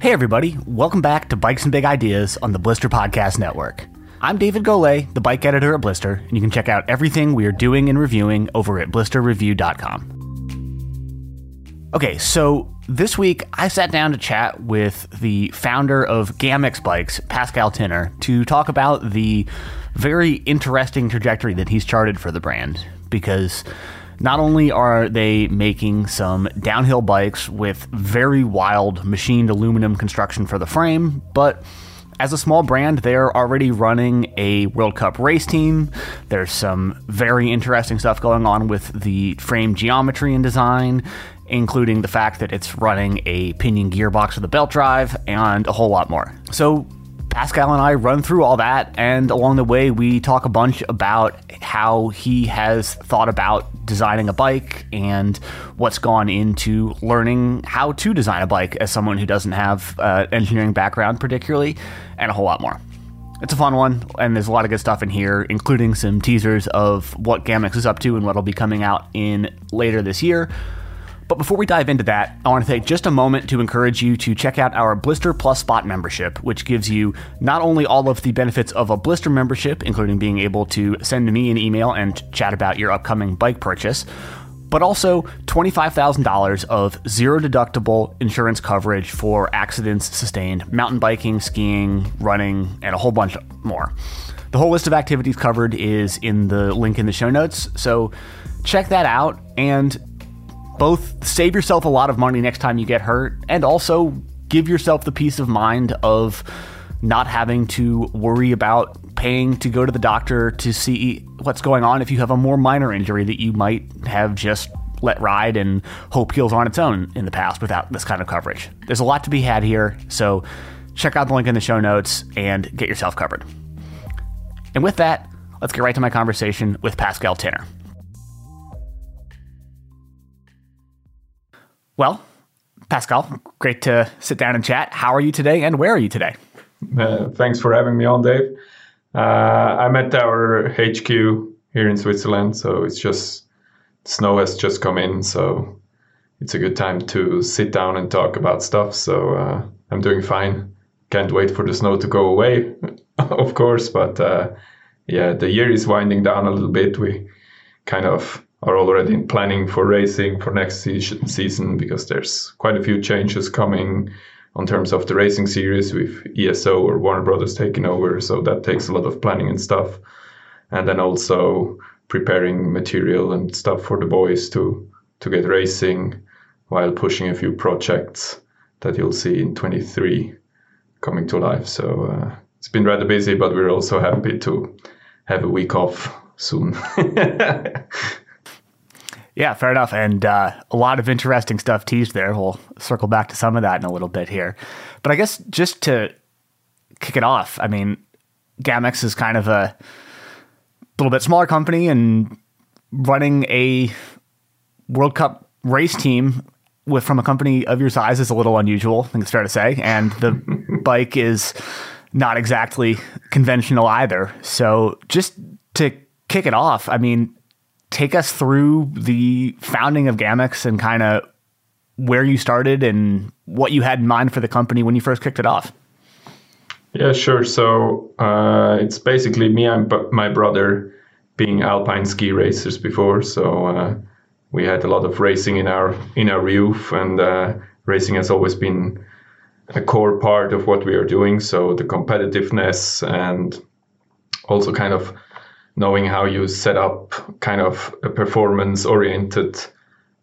Hey, everybody, welcome back to Bikes and Big Ideas on the Blister Podcast Network. I'm David Golay, the bike editor at Blister, and you can check out everything we are doing and reviewing over at blisterreview.com. Okay, so this week I sat down to chat with the founder of GAMUX Bikes, Pascal Tinner, to talk about the very interesting trajectory that he's charted for the brand. Because not only are they making some downhill bikes with very wild machined aluminum construction for the frame, but as a small brand, they're already running a World Cup race team. There's some very interesting stuff going on with the frame geometry and design, including the fact that it's running a pinion gearbox with a belt drive and a whole lot more. So, Pascal and I run through all that, and along the way, we talk a bunch about how he has thought about designing a bike and what's gone into learning how to design a bike as someone who doesn't have uh, engineering background, particularly, and a whole lot more. It's a fun one, and there's a lot of good stuff in here, including some teasers of what GAMUX is up to and what'll be coming out in later this year. But before we dive into that, I want to take just a moment to encourage you to check out our Blister Plus Spot membership, which gives you not only all of the benefits of a Blister membership, including being able to send me an email and chat about your upcoming bike purchase, but also $25,000 of zero deductible insurance coverage for accidents sustained mountain biking, skiing, running, and a whole bunch more. The whole list of activities covered is in the link in the show notes, so check that out and both save yourself a lot of money next time you get hurt and also give yourself the peace of mind of not having to worry about paying to go to the doctor to see what's going on if you have a more minor injury that you might have just let ride and hope heals on its own in the past without this kind of coverage. There's a lot to be had here, so check out the link in the show notes and get yourself covered. And with that, let's get right to my conversation with Pascal Tinner. Well, Pascal, great to sit down and chat. How are you today, and where are you today? Uh, thanks for having me on, Dave. Uh, I'm at our HQ here in Switzerland, so it's just snow has just come in, so it's a good time to sit down and talk about stuff. So uh, I'm doing fine. Can't wait for the snow to go away, of course, but uh, yeah, the year is winding down a little bit. We kind of are already planning for racing for next season because there's quite a few changes coming on terms of the racing series with ESO or Warner Brothers taking over. So that takes a lot of planning and stuff. And then also preparing material and stuff for the boys to to get racing while pushing a few projects that you'll see in 23 coming to life. So uh, it's been rather busy, but we're also happy to have a week off soon. Yeah, fair enough. And uh, a lot of interesting stuff teased there. We'll circle back to some of that in a little bit here. But I guess just to kick it off, I mean, GAMUX is kind of a little bit smaller company and running a World Cup race team with from a company of your size is a little unusual. I think it's fair to say. And the bike is not exactly conventional either. So just to kick it off, I mean, take us through the founding of GAMUX and kind of where you started and what you had in mind for the company when you first kicked it off. Yeah, sure. So uh, it's basically me and my brother being alpine ski racers before. So uh, we had a lot of racing in our in our youth, and uh, racing has always been a core part of what we are doing. So the competitiveness and also kind of knowing how you set up kind of a performance oriented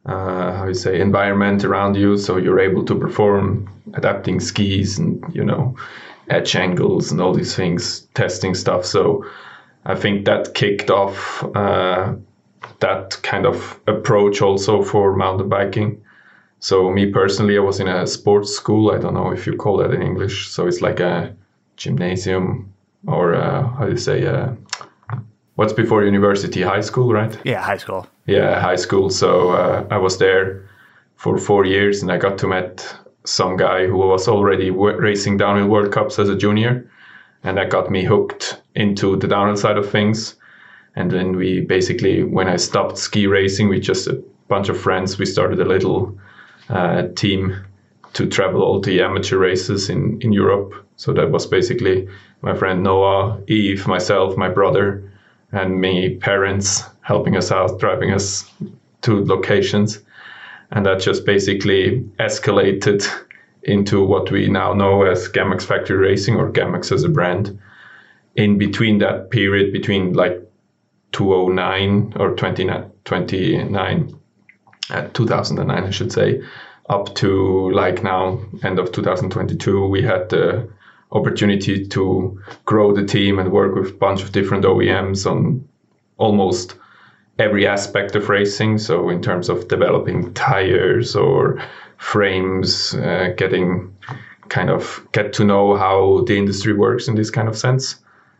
uh, how you say environment around you so you're able to perform adapting skis and you know edge angles and all these things testing stuff. So i think that kicked off uh, that kind of approach also for mountain biking. So me personally i was in a sports school. I don't know if you call that in english. So it's like a gymnasium or uh, how do you say uh, what's before university? High school right? Yeah high school. Yeah high school. So uh, i was there for four years and i got to meet some guy who was already w- racing downhill world cups as a junior. And that got me hooked into the downhill side of things. And then we basically when i stopped ski racing with just a bunch of friends we started a little uh, team to travel all the amateur races in, in Europe. So that was basically my friend Noah, Eve, myself, my brother, and me, parents helping us out, driving us to locations. And that just basically escalated into what we now know as GAMUX Factory Racing or GAMUX as a brand. In between that period, between like 2009 or 29, 29 uh, 2009, I should say, up to like now, end of 2022, we had the opportunity to grow the team and work with a bunch of different OEMs on almost every aspect of racing. So, in terms of developing tires or frames, uh, getting kind of get to know how the industry works in this kind of sense.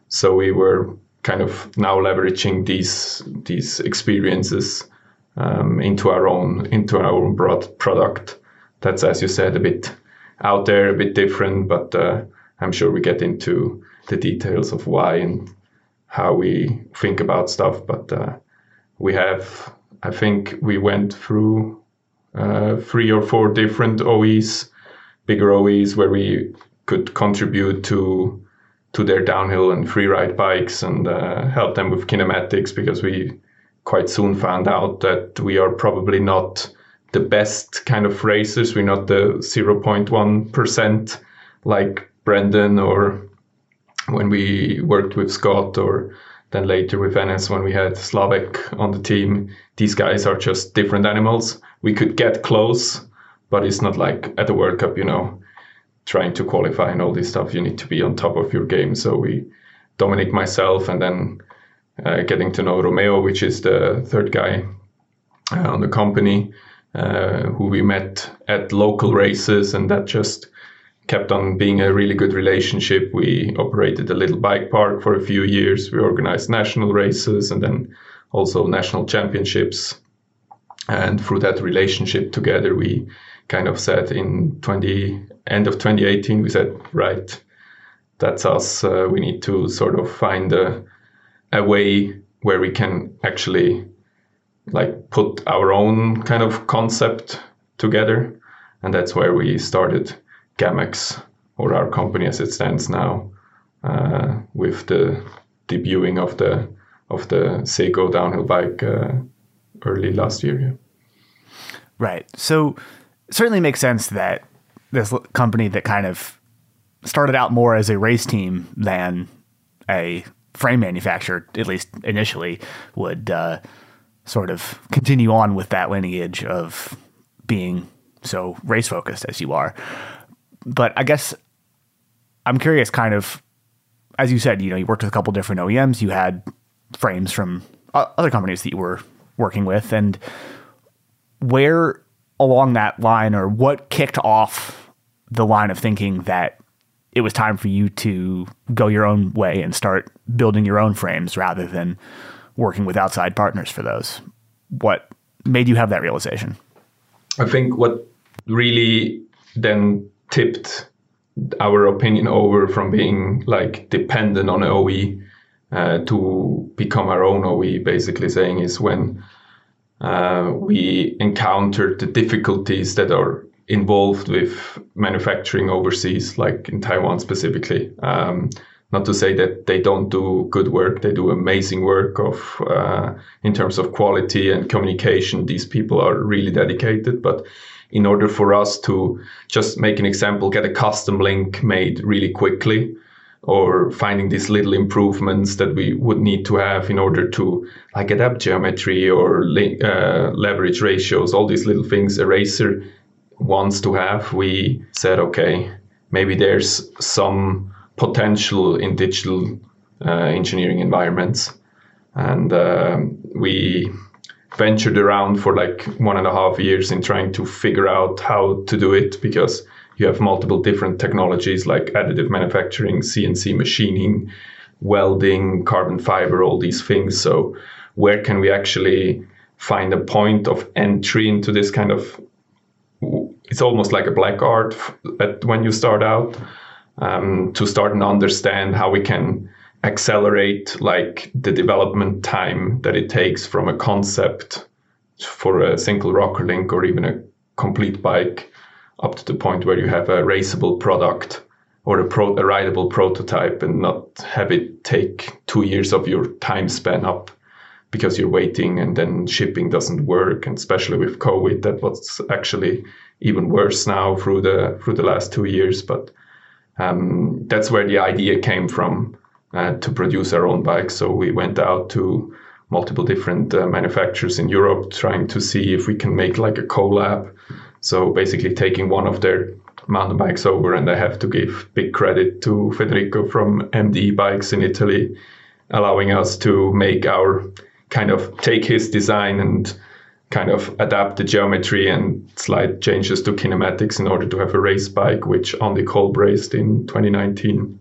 So, we were kind of now leveraging these these experiences um, into our own into our own broad product. That's as you said a bit out there, a bit different, but uh, I'm sure we get into the details of why and how we think about stuff. But uh, we have, I think, we went through uh, three or four different OEs, bigger OEs, where we could contribute to to their downhill and free ride bikes and uh, help them with kinematics because we quite soon found out that we are probably not the best kind of racers. We're not the 0.1% like Brendan or when we worked with Scott or then later with Enes when we had Slavek on the team. These guys are just different animals. We could get close, but it's not like at the World Cup, you know, trying to qualify and all this stuff. You need to be on top of your game. So we, Dominic, myself, and then uh, getting to know Romeo, which is the third guy uh, on the company, uh, who we met at local races, and that just kept on being a really good relationship. We operated a little bike park for a few years. We organized national races and then also national championships. And through that relationship together, we kind of said in 20 end of 2018, we said, right, that's us. Uh, we need to sort of find a a way where we can actually like put our own kind of concept together and that's where we started GAMUX or our company as it stands now uh, with the debuting of the of the Sego downhill bike uh, early last year. Yeah. Right. So certainly makes sense that this company that kind of started out more as a race team than a frame manufacturer, at least initially, would uh, sort of continue on with that lineage of being so race focused as you are. But I guess I'm curious, kind of, as you said, you know, you worked with a couple different OEMs, you had frames from other companies that you were working with, and where along that line, or what kicked off the line of thinking that it was time for you to go your own way and start building your own frames rather than working with outside partners for those. What made you have that realization? I think what really then tipped our opinion over from being like dependent on OE uh, to become our own OE, basically saying is when uh, we encountered the difficulties that are involved with manufacturing overseas, like in Taiwan specifically. Um, not to say that they don't do good work; they do amazing work of uh, in terms of quality and communication. These people are really dedicated, but in order for us to just make an example, get a custom link made really quickly, or finding these little improvements that we would need to have in order to like adapt geometry or uh, leverage ratios, all these little things. Eraser wants to have, we said, okay, maybe there's some potential in digital uh, engineering environments. And uh, we ventured around for like one and a half years in trying to figure out how to do it because you have multiple different technologies like additive manufacturing, CNC machining, welding, carbon fiber, all these things. So, where can we actually find a point of entry into this kind of it's almost like a black art at, when you start out um, to start and understand how we can accelerate like the development time that it takes from a concept for a single rocker link or even a complete bike up to the point where you have a raceable product or a, pro, a rideable prototype and not have it take two years of your time span up because you're waiting and then shipping doesn't work. And especially with covid that was actually even worse now through the through the last two years. But um, that's where the idea came from to produce our own bikes. So we went out to multiple different uh, manufacturers in europe trying to see if we can make like a collab. So basically taking one of their mountain bikes over and i have to give big credit to federico from md bikes in italy allowing us to make our kind of take his design and kind of adapt the geometry and slight changes to kinematics in order to have a race bike, which Andy Kolb raced in 2019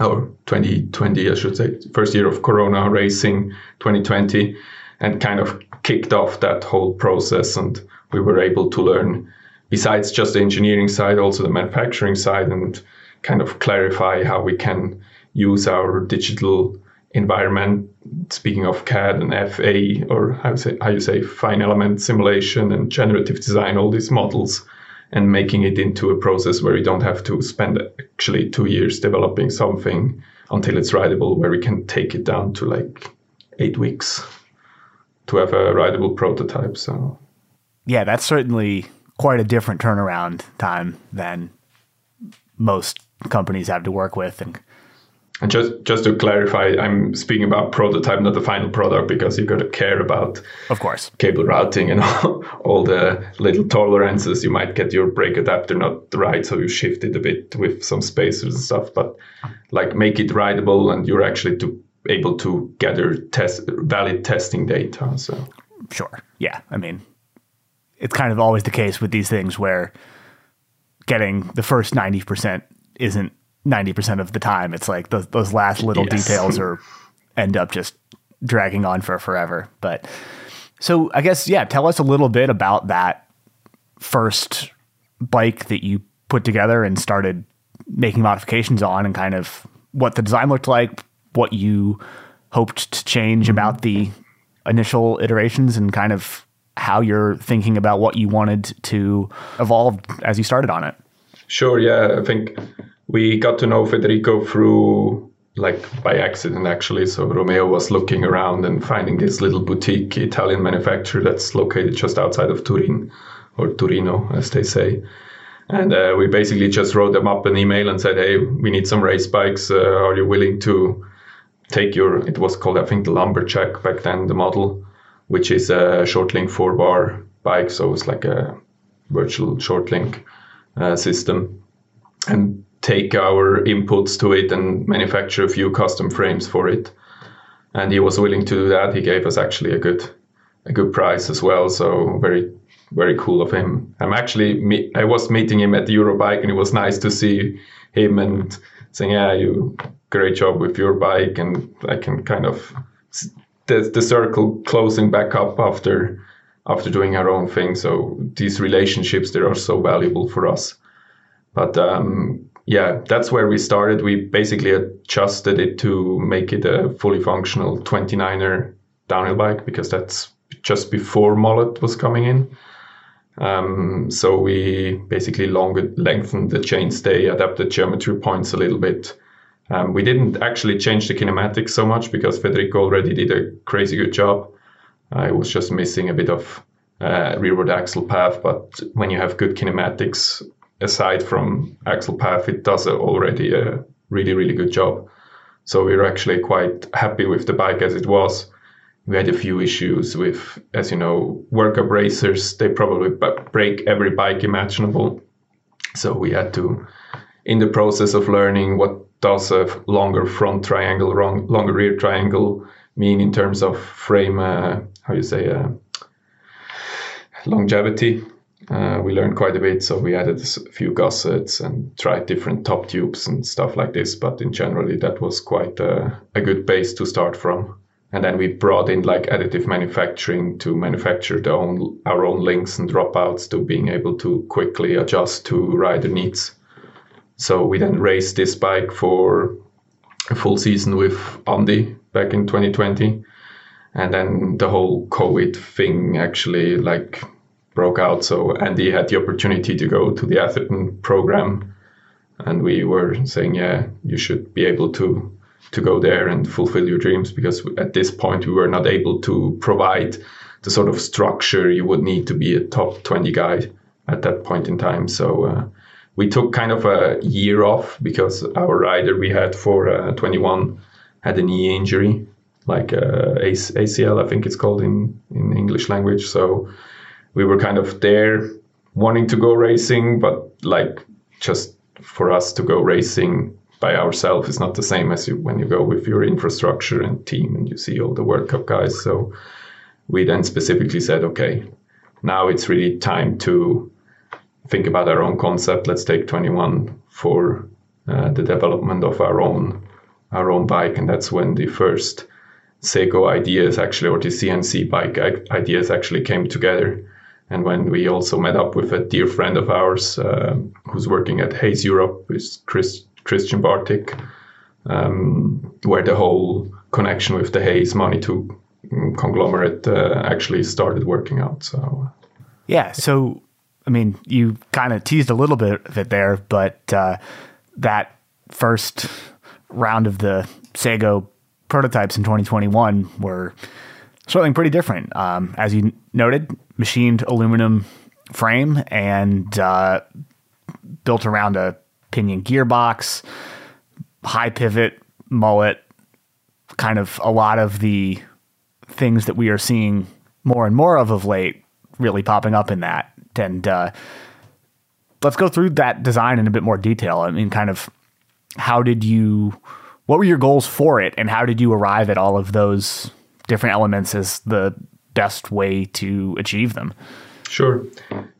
or 2020, I should say, first year of Corona racing 2020, and kind of kicked off that whole process. And we were able to learn, besides just the engineering side, also the manufacturing side, and kind of clarify how we can use our digital environment. Speaking of CAD and FA, or how you say how you say fine element simulation and generative design, all these models, and making it into a process where we don't have to spend actually two years developing something until it's rideable, where we can take it down to like eight weeks to have a rideable prototype. So, yeah, that's certainly quite a different turnaround time than most companies have to work with and and just just to clarify, I'm speaking about prototype, not the final product, because you've got to care about, of course, cable routing and all, all the little tolerances. You might get your brake adapter not right, so you shift it a bit with some spacers and stuff. But like make it rideable, and you're actually to able to gather test valid testing data. So sure, yeah. I mean, it's kind of always the case with these things where getting the first ninety percent isn't 90% of the time. It's like those, those last little yes. details are end up just dragging on for forever. But so I guess, yeah, tell us a little bit about that first bike that you put together and started making modifications on and kind of what the design looked like, what you hoped to change mm-hmm. about the initial iterations and kind of how you're thinking about what you wanted to evolve as you started on it. Sure. Yeah. I think we got to know Federico through like by accident actually. So Romeo was looking around and finding this little boutique Italian manufacturer that's located just outside of Turin or Torino, as they say. And uh, we basically just wrote them up an email and said, "Hey, we need some race bikes. Uh, are you willing to take your?" It was called, I think, the Lumberjack back then, the model, which is a short link four bar bike. So it's like a virtual short link uh, system. And take our inputs to it and manufacture a few custom frames for it. And he was willing to do that. He gave us actually a good a good price as well. So very very cool of him. I'm actually I was meeting him at the Eurobike and it was nice to see him and saying, "Yeah, you great job with your bike." And I can kind of the the circle closing back up after after doing our own thing. So these relationships they are so valuable for us. But um, yeah, that's where we started. We basically adjusted it to make it a fully functional 29er downhill bike because that's just before mullet was coming in. Um, so we basically lengthened the chainstay, adapted geometry points a little bit. Um, we didn't actually change the kinematics so much because Federico already did a crazy good job. I was just missing a bit of uh, rearward axle path, but when you have good kinematics, aside from axle path, it does already a really, really good job. So we are actually quite happy with the bike as it was. We had a few issues with, as you know, workup racers. They probably break every bike imaginable. So we had to, in the process of learning what does a longer front triangle, longer rear triangle mean in terms of frame, uh, how you say, uh, longevity uh, we learned quite a bit, so we added a few gussets and tried different top tubes and stuff like this. But in generally, that was quite a, a good base to start from. And then we brought in like additive manufacturing to manufacture own, our own links and dropouts to being able to quickly adjust to rider needs. So we then raced this bike for a full season with Andy back in 2020. And then the whole COVID thing actually like broke out. So Andy had the opportunity to go to the Atherton program, and we were saying, yeah, you should be able to to go there and fulfill your dreams because at this point we were not able to provide the sort of structure you would need to be a top 20 guy at that point in time. So uh, we took kind of a year off because our rider we had for uh, 21 had a knee injury, like uh, ACL, I think it's called in, in English language. So we were kind of there wanting to go racing, but like just for us to go racing by ourselves is not the same as you when you go with your infrastructure and team and you see all the World Cup guys. So we then specifically said, okay, now it's really time to think about our own concept. Let's take 21 for uh, the development of our own our own bike, and that's when the first Sego ideas actually, or the CNC bike ideas actually came together. And when we also met up with a dear friend of ours uh, who's working at Hayes Europe, is Chris, Christian Bartik, um, where the whole connection with the Hayes Manitou conglomerate uh, actually started working out. So, yeah. So, I mean, you kind of teased a little bit of it there, but uh, that first round of the Sego prototypes in 2021 were something pretty different. Um, as you noted, machined aluminum frame and uh, built around a pinion gearbox, high pivot, mullet, kind of a lot of the things that we are seeing more and more of of late really popping up in that. And uh, let's go through that design in a bit more detail. I mean, kind of how did you, what were your goals for it, and how did you arrive at all of those different elements as the best way to achieve them? Sure.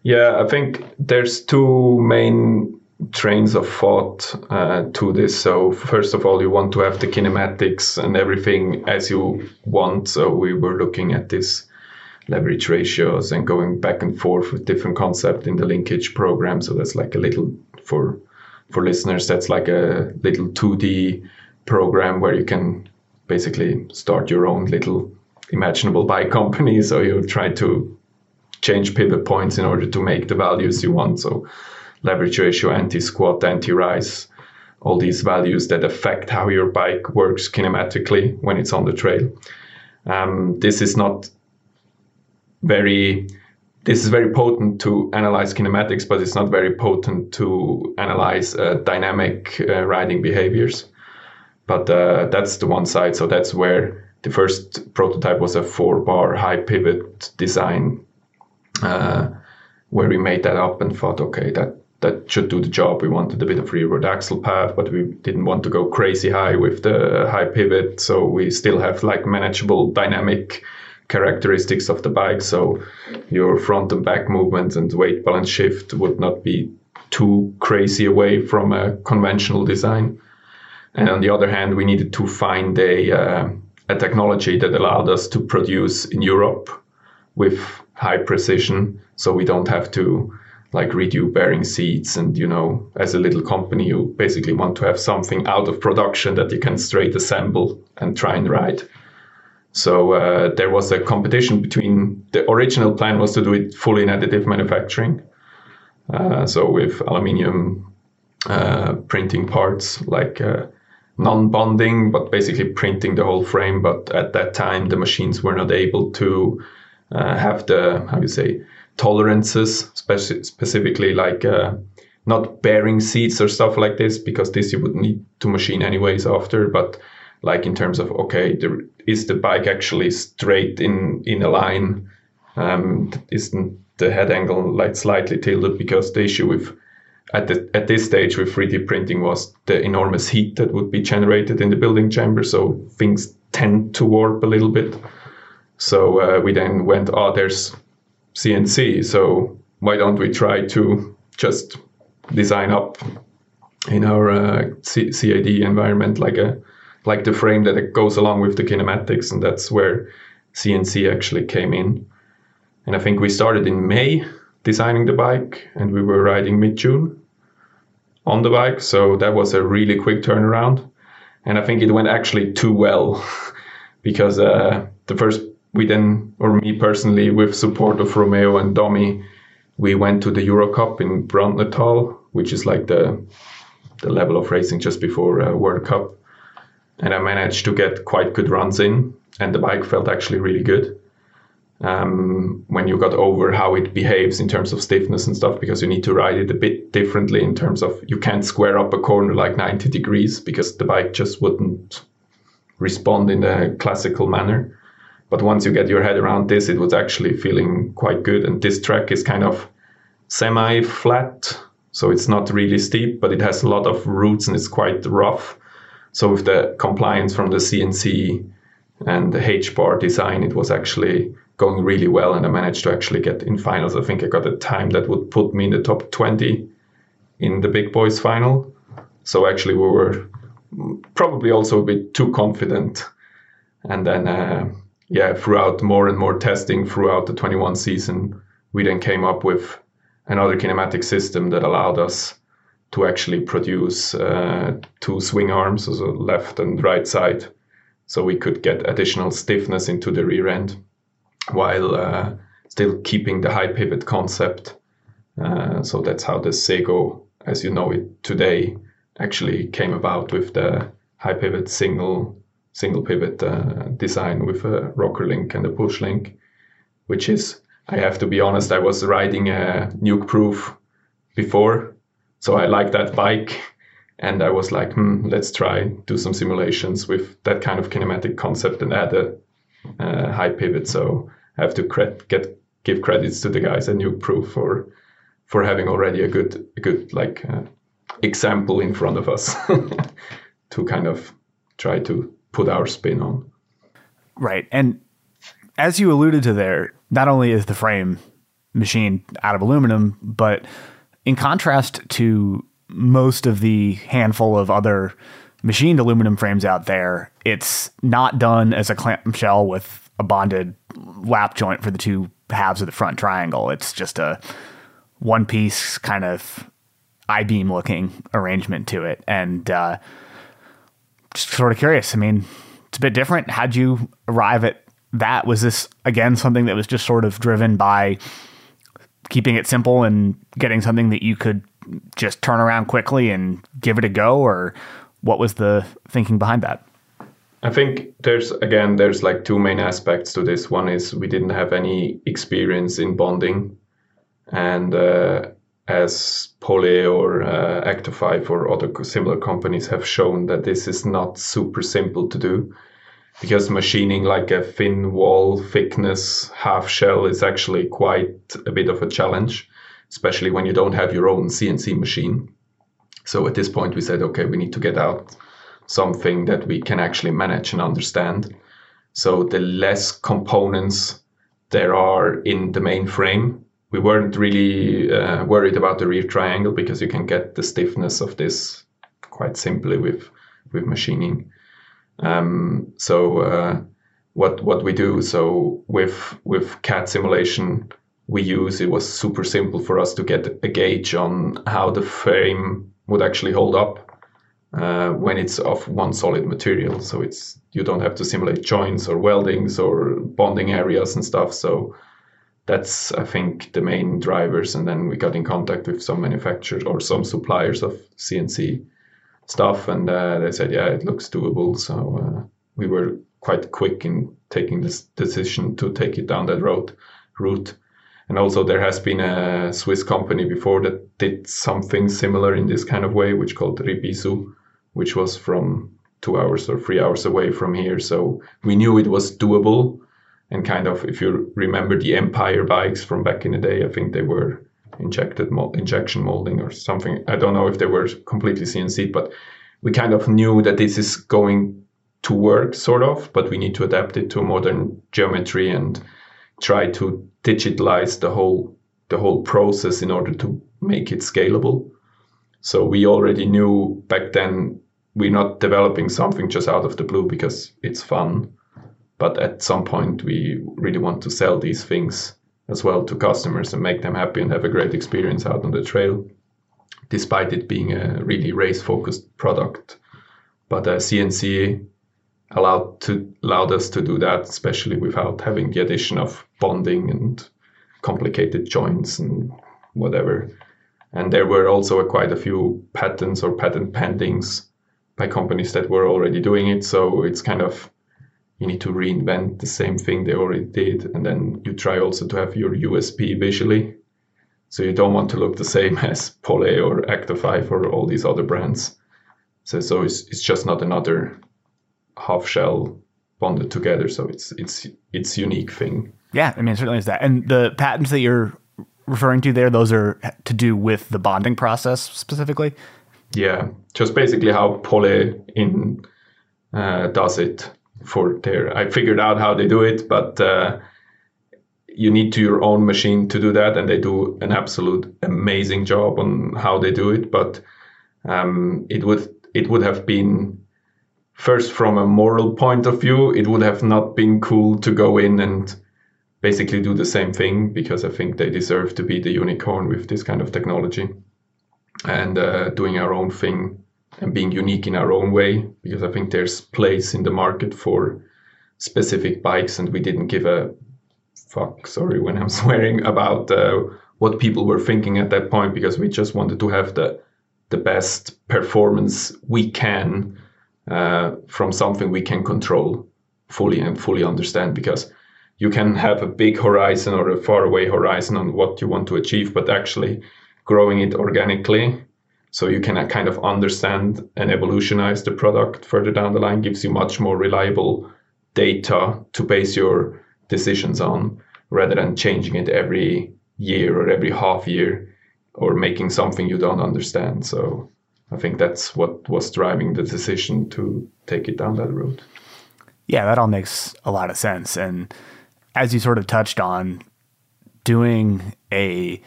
Yeah, I think there's two main trains of thought uh, to this. So first of all, you want to have the kinematics and everything as you want. So we were looking at this leverage ratios and going back and forth with different concept in the linkage program. So that's like a little for for listeners. That's like a little 2D program where you can basically start your own little imaginable bike company. So you try to change pivot points in order to make the values you want. So leverage ratio, anti-squat, anti-rise, all these values that affect how your bike works kinematically when it's on the trail. Um, this is not very this is very potent to analyze kinematics, but it's not very potent to analyze uh, dynamic uh, riding behaviors. But uh, that's the one side. So that's where the first prototype was a four bar high pivot design, uh, where we made that up and thought, okay, that that should do the job. We wanted a bit of rearward axle path, but we didn't want to go crazy high with the high pivot. So we still have like manageable dynamic characteristics of the bike. So your front and back movements and weight balance shift would not be too crazy away from a conventional design. And on the other hand, we needed to find a, uh, a technology that allowed us to produce in Europe with high precision. So we don't have to like redo bearing seats and you know as a little company you basically want to have something out of production that you can straight assemble and try and ride so uh, there was a competition between the original plan was to do it fully in additive manufacturing uh, so with aluminium uh, printing parts like uh, non-bonding but basically printing the whole frame but at that time the machines were not able to uh, have the how you say tolerances, speci- specifically like uh, not bearing seats or stuff like this, because this you would need to machine anyways after. But like in terms of okay, is the bike actually straight in in a line? Um, isn't the head angle like slightly tilted? Because the issue with at the, at this stage with 3D printing was the enormous heat that would be generated in the building chamber, so things tend to warp a little bit. So uh, we then went, oh, there's CNC. So why don't we try to just design up in our uh, C- CAD environment like a like the frame that goes along with the kinematics, and that's where CNC actually came in. And I think we started in May designing the bike, and we were riding mid June on the bike. So that was a really quick turnaround. And I think it went actually too well because uh, the first we then, or me personally, with support of Romeo and Domi, we went to the Euro Cup in Brandnertal, which is like the the level of racing just before uh, World Cup, and I managed to get quite good runs in, and the bike felt actually really good. Um, when you got over how it behaves in terms of stiffness and stuff, because you need to ride it a bit differently in terms of you can't square up a corner like 90 degrees because the bike just wouldn't respond in a classical manner. But once you get your head around this, it was actually feeling quite good. And this track is kind of semi flat. So it's not really steep, but it has a lot of roots and it's quite rough. So with the compliance from the CNC and the H bar design, it was actually going really well. And I managed to actually get in finals. I think I got a time that would put me in the top 20 in the big boys final. So actually, we were probably also a bit too confident. And then, uh, yeah, throughout more and more testing throughout the 21 season, we then came up with another kinematic system that allowed us to actually produce uh, two swing arms, so left and right side, so we could get additional stiffness into the rear end while uh, still keeping the high pivot concept. Uh, so that's how the Sego, as you know it today, actually came about with the high pivot single single pivot uh, design with a rocker link and a push link, which is, I have to be honest, I was riding a Nukeproof before. So I like that bike. And I was like, hmm, let's try do some simulations with that kind of kinematic concept and add a, a high pivot. So I have to cre- get give credits to the guys at Nukeproof for for having already a good a good like uh, example in front of us to kind of try to put our spin on. Right. And as you alluded to there, not only is the frame machine out of aluminum, but in contrast to most of the handful of other machined aluminum frames out there, it's not done as a clamshell with a bonded lap joint for the two halves of the front triangle. It's just a one piece kind of I beam looking arrangement to it. And uh, just sort of curious. I mean, it's a bit different. How'd you arrive at that? Was this again something that was just sort of driven by keeping it simple and getting something that you could just turn around quickly and give it a go, or what was the thinking behind that? I think there's again there's like two main aspects to this. One is we didn't have any experience in bonding, and uh, as Pole or uh, Actofive or other similar companies have shown that this is not super simple to do because machining like a thin wall thickness half shell is actually quite a bit of a challenge, especially when you don't have your own CNC machine. So at this point, we said, okay, we need to get out something that we can actually manage and understand. So the less components there are in the main frame, we weren't really uh, worried about the rear triangle because you can get the stiffness of this quite simply with with machining. Um, so uh, what what we do so with with CAD simulation we use it was super simple for us to get a gauge on how the frame would actually hold up uh, when it's of one solid material. So it's you don't have to simulate joints or weldings or bonding areas and stuff. So that's I think the main drivers. And then we got in contact with some manufacturers or some suppliers of CNC stuff, and uh, they said, yeah, it looks doable. So uh, we were quite quick in taking this decision to take it down that road route. And also, there has been a Swiss company before that did something similar in this kind of way, which called Ribisu, which was from two hours or three hours away from here. So we knew it was doable and kind of if you remember the Empire bikes from back in the day, I think they were injected injection molding or something. I don't know if they were completely CNC, but we kind of knew that this is going to work sort of, but we need to adapt it to modern geometry and try to digitalize the whole the whole process in order to make it scalable. So we already knew back then we're not developing something just out of the blue because it's fun but at some point, we really want to sell these things as well to customers and make them happy and have a great experience out on the trail, despite it being a really race focused product. But uh, CNC allowed to allowed us to do that, especially without having the addition of bonding and complicated joints and whatever. And there were also quite a few patents or patent pendings by companies that were already doing it. So it's kind of you need to reinvent the same thing they already did, and then you try also to have your USP visually. So you don't want to look the same as Pole or Actofive or all these other brands. So so it's it's just not another half shell bonded together. So it's it's it's unique thing. Yeah, I mean it certainly is that. And the patents that you're referring to there, those are to do with the bonding process specifically. Yeah, just basically how Poly in uh, does it for their. I figured out how they do it, but uh, you need to your own machine to do that, and they do an absolute amazing job on how they do it. But um, it would it would have been first from a moral point of view, it would have not been cool to go in and basically do the same thing because I think they deserve to be the unicorn with this kind of technology and uh, doing our own thing and being unique in our own way because I think there's place in the market for specific bikes and we didn't give a fuck sorry when I'm swearing about uh, what people were thinking at that point because we just wanted to have the the best performance we can uh, from something we can control fully and fully understand because you can have a big horizon or a faraway horizon on what you want to achieve but actually growing it organically so you can uh, kind of understand and evolutionize the product further down the line gives you much more reliable data to base your decisions on rather than changing it every year or every half year or making something you don't understand. So i think that's what was driving the decision to take it down that route yeah that all makes a lot of sense and as you sort of touched on doing a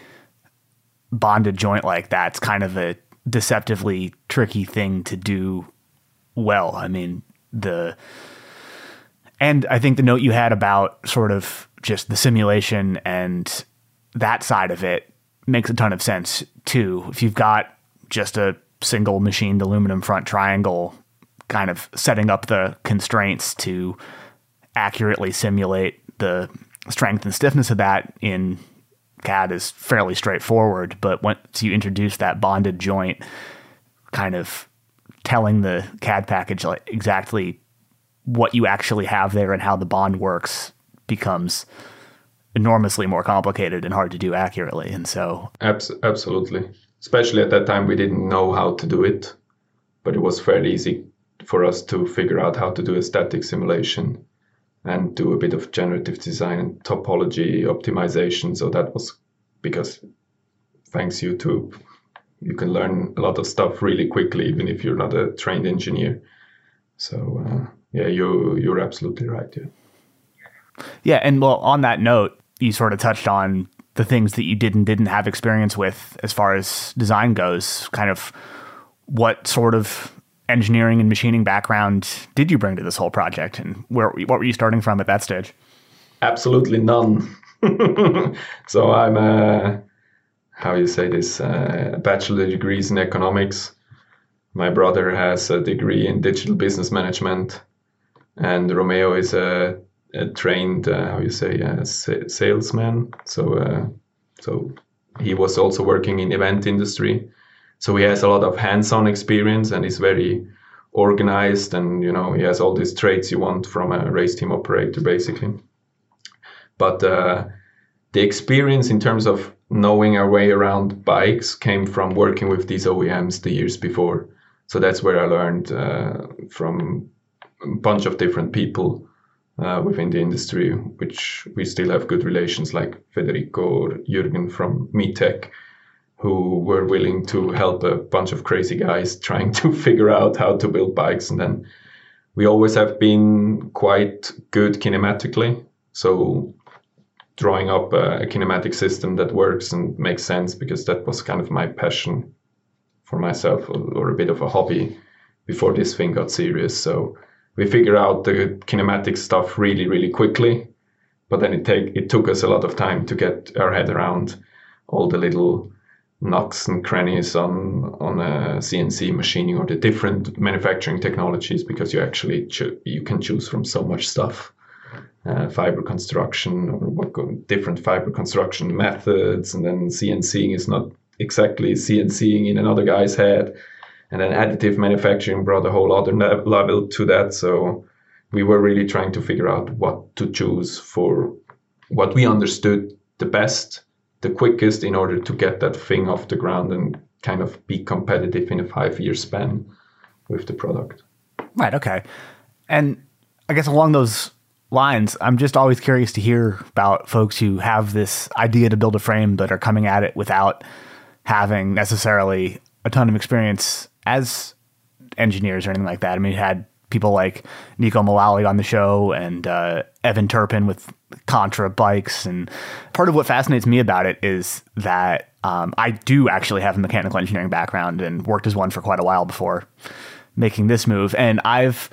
bonded joint like that's kind of a deceptively tricky thing to do well. I mean, the and I think the note you had about sort of just the simulation and that side of it makes a ton of sense too. If you've got just a single machined aluminum front triangle kind of setting up the constraints to accurately simulate the strength and stiffness of that in CAD is fairly straightforward, but once you introduce that bonded joint, kind of telling the CAD package like exactly what you actually have there and how the bond works becomes enormously more complicated and hard to do accurately. And so, Abs- absolutely, especially at that time, we didn't know how to do it, but it was fairly easy for us to figure out how to do a static simulation and do a bit of generative design and topology optimization. So that was because thanks YouTube, you can learn a lot of stuff really quickly, even if you're not a trained engineer. So uh, yeah, you you're absolutely right. Yeah. Yeah, and well, on that note, you sort of touched on the things that you did and didn't have experience with as far as design goes. Kind of what sort of engineering and machining background did you bring to this whole project, and where what were you starting from at that stage? Absolutely none. so I'm a how you say this uh, bachelor degrees in economics. My brother has a degree in digital business management, and Romeo is a, a trained uh, how you say a salesman. So uh, so he was also working in event industry so he has a lot of hands-on experience and is very organized and you know he has all these traits you want from a race team operator basically but uh, the experience in terms of knowing our way around bikes came from working with these OEMs the years before. So that's where I learned uh, from a bunch of different people uh, within the industry, which we still have good relations, like Federico or Jürgen from MeTech, who were willing to help a bunch of crazy guys trying to figure out how to build bikes. And then we always have been quite good kinematically. So drawing up a, a kinematic system that works and makes sense because that was kind of my passion for myself or, or a bit of a hobby before this thing got serious. So we figure out the kinematic stuff really, really quickly. But then it take it took us a lot of time to get our head around all the little nooks and crannies on on a CNC machining or the different manufacturing technologies because you actually cho- you can choose from so much stuff. Uh, fiber construction or what go, different fiber construction methods, and then CNCing is not exactly CNCing in another guy's head, and then additive manufacturing brought a whole other level to that. So we were really trying to figure out what to choose for what we understood the best the quickest in order to get that thing off the ground and kind of be competitive in a five year span with the product. Right. Okay. And I guess along those lines, I'm just always curious to hear about folks who have this idea to build a frame but are coming at it without having necessarily a ton of experience as engineers or anything like that. I mean, you had people like Nico Mullally on the show and uh, Evan Turpen with Contra bikes. And part of what fascinates me about it is that um, I do actually have a mechanical engineering background and worked as one for quite a while before making this move. And I've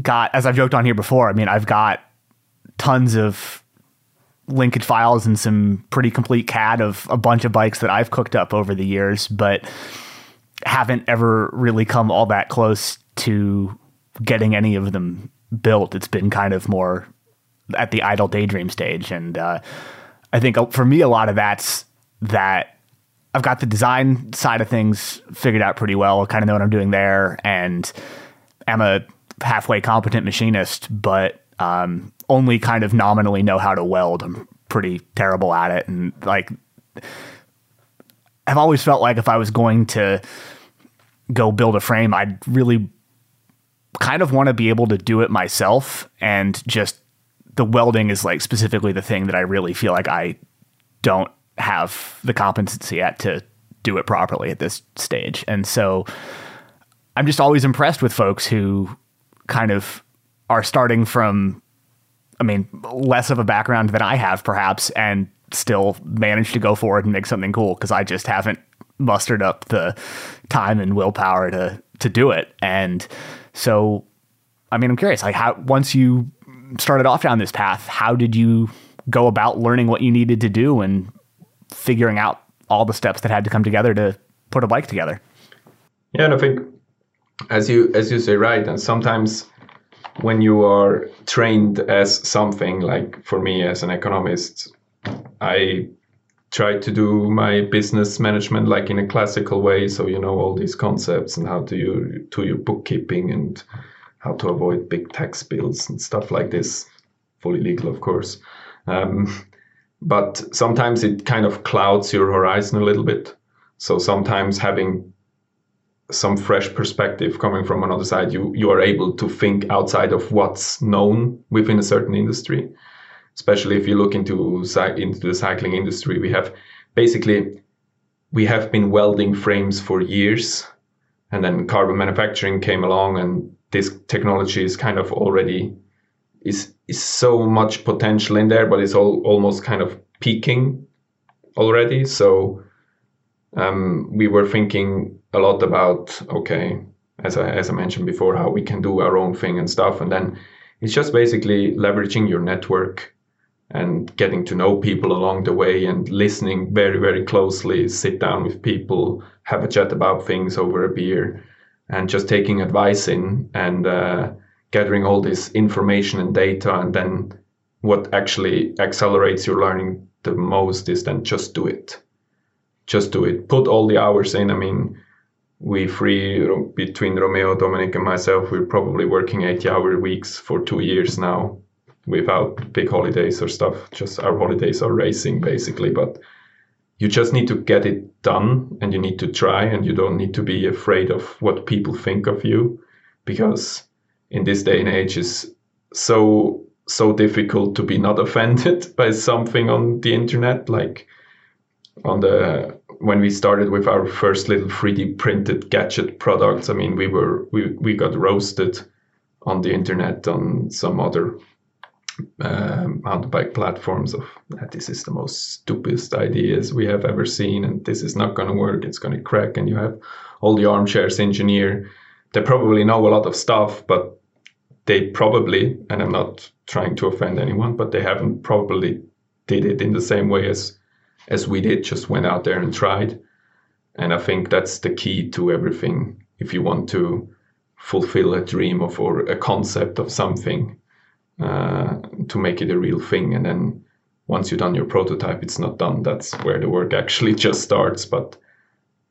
got, as I've joked on here before, I mean, I've got tons of linkage files and some pretty complete CAD of a bunch of bikes that I've cooked up over the years, but haven't ever really come all that close to getting any of them built. It's been kind of more at the idle daydream stage. And uh, I think for me, a lot of that's that I've got the design side of things figured out pretty well. I kind of know what I'm doing there, and I'm a halfway competent machinist, but um, only kind of nominally know how to weld. I'm pretty terrible at it, and like I've always felt like if I was going to go build a frame, I'd really kind of want to be able to do it myself and just the welding is like specifically the thing that I really feel like I don't have the competency yet to do it properly at this stage. And so I'm just always impressed with folks who kind of are starting from I mean, less of a background than I have perhaps and still manage to go forward and make something cool because I just haven't mustered up the time and willpower to to do it. And so I mean, I'm curious like how once you started off down this path, how did you go about learning what you needed to do and figuring out all the steps that had to come together to put a bike together? Yeah, and I think as you as you say right, and sometimes when you are trained as something like for me as an economist, I try to do my business management like in a classical way. So you know all these concepts and how to you to your bookkeeping and how to avoid big tax bills and stuff like this. Fully legal, of course. Um, but sometimes it kind of clouds your horizon a little bit. So sometimes having some fresh perspective coming from another side, you you are able to think outside of what's known within a certain industry. Especially if you look into into the cycling industry, we have basically we have been welding frames for years, and then carbon manufacturing came along and this technology is kind of already is is so much potential in there, but it's all almost kind of peaking already. So um, we were thinking a lot about okay, as I as I mentioned before, how we can do our own thing and stuff, and then it's just basically leveraging your network and getting to know people along the way and listening very very closely sit down with people have a chat about things over a beer and just taking advice in and uh, gathering all this information and data and then what actually accelerates your learning the most is then just do it. Just do it. Put all the hours in. I mean we three between romeo dominic and myself we're probably working 80 hour weeks for two years now without big holidays or stuff just our holidays are racing basically but you just need to get it done and you need to try and you don't need to be afraid of what people think of you because in this day and age is so so difficult to be not offended by something on the internet like on the when we started with our first little 3d printed gadget products i mean we were we, we got roasted on the internet on some other um, mountain bike platforms of this is the most stupidest ideas we have ever seen and this is not going to work it's going to crack and you have all the armchairs engineer they probably know a lot of stuff but they probably and i'm not trying to offend anyone but they haven't probably did it in the same way as as we did, just went out there and tried. And I think that's the key to everything. If you want to fulfill a dream of or a concept of something, uh, to make it a real thing, and then once you've done your prototype, it's not done. That's where the work actually just starts. But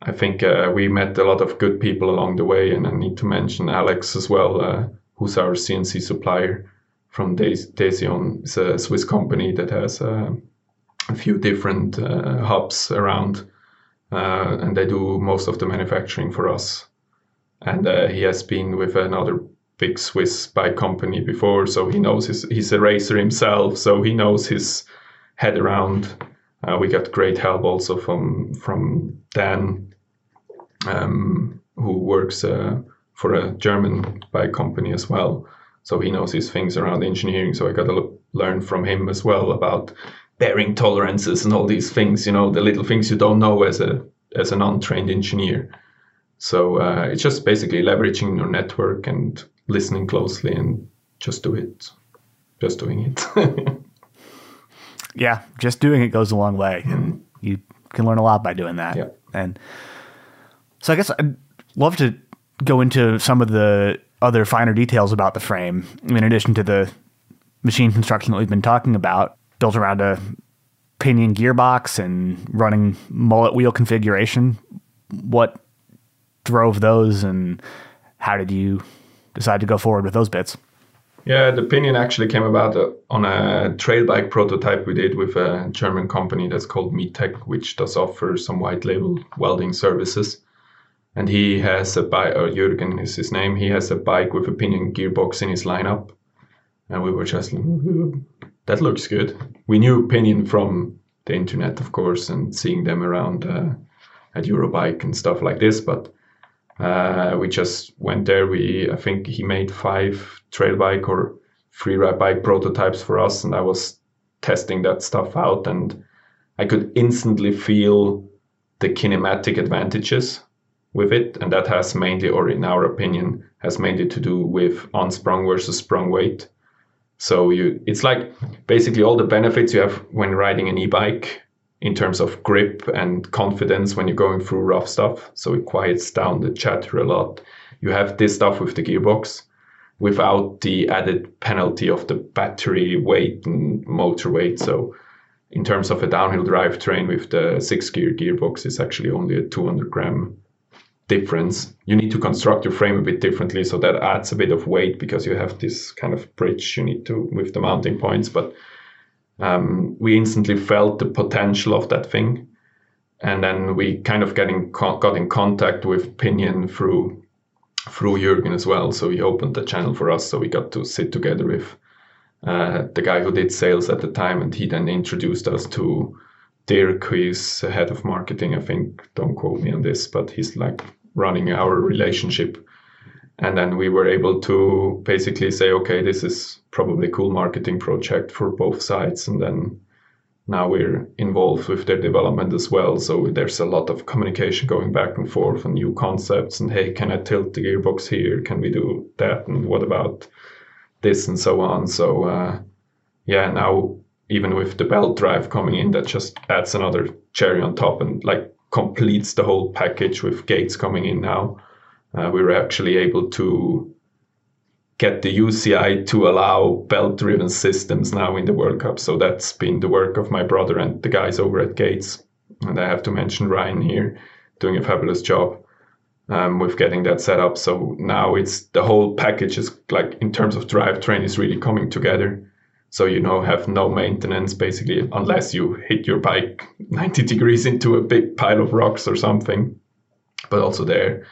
I think uh, we met a lot of good people along the way, and I need to mention Alex as well, uh, who's our CNC supplier from Desion. It's a Swiss company that has uh, a few different uh, hubs around, and they do most of the manufacturing for us. And he has been with another big Swiss bike company before, so he knows his, he's a racer himself, so he knows his head around. Uh, we got great help also from from Dan, um, who works uh, for a German bike company as well. So he knows his things around engineering. So I got to learn from him as well about bearing tolerances and all these things. You know, the little things you don't know as a as an untrained engineer. So uh, it's just basically leveraging your network and listening closely and just do it, just doing it. yeah, just doing it goes a long way, and mm-hmm. you can learn a lot by doing that. Yeah. And so I guess I'd love to go into some of the other finer details about the frame, in addition to the machine construction that we've been talking about, built around a pinion gearbox and running mullet wheel configuration. What drove those, and how did you decide to go forward with those bits? Yeah, the pinion actually came about uh, on a trail bike prototype we did with a German company that's called Metec, which does offer some white label welding services. And he has a bike, or Jürgen is his name, he has a bike with a pinion gearbox in his lineup. And we were just like, that looks good. We knew pinion from the internet, of course, and seeing them around uh, at Eurobike and stuff like this. But uh, we just went there. We I think he made five trail bike or free ride bike prototypes for us, and I was testing that stuff out, and I could instantly feel the kinematic advantages with it, and that has mainly, or in our opinion, has mainly to do with unsprung versus sprung weight. So you, it's like basically all the benefits you have when riding an e-bike in terms of grip and confidence when you're going through rough stuff. So it quiets down the chatter a lot. You have this stuff with the gearbox without the added penalty of the battery weight and motor weight. So in terms of a downhill drivetrain with the six gear gearbox, it's actually only a 200 gram difference. You need to construct your frame a bit differently, so that adds a bit of weight because you have this kind of bridge you need to with the mounting points. But um, we instantly felt the potential of that thing, and then we kind of getting got in contact with Pinion through through Jürgen as well. So he opened the channel for us, so we got to sit together with uh, the guy who did sales at the time, and he then introduced us to Dirk, who is head of marketing. I think don't quote me on this, but he's like running our relationship and then we were able to basically say okay this is probably a cool marketing project for both sides. And then now we're involved with their development as well. So there's a lot of communication going back and forth on new concepts and hey can i tilt the gearbox here? Can we do that? And what about this? And so on. So uh, yeah now even with the belt drive coming in that just adds another cherry on top and like completes the whole package with gates coming in now uh, we were actually able to get the UCI to allow belt driven systems now in the World Cup. So that's been the work of my brother and the guys over at Gates. And I have to mention Ryan here doing a fabulous job um, with getting that set up. So now it's the whole package is like in terms of drivetrain is really coming together. So you know have no maintenance basically unless you hit your bike 90 degrees into a big pile of rocks or something. But also there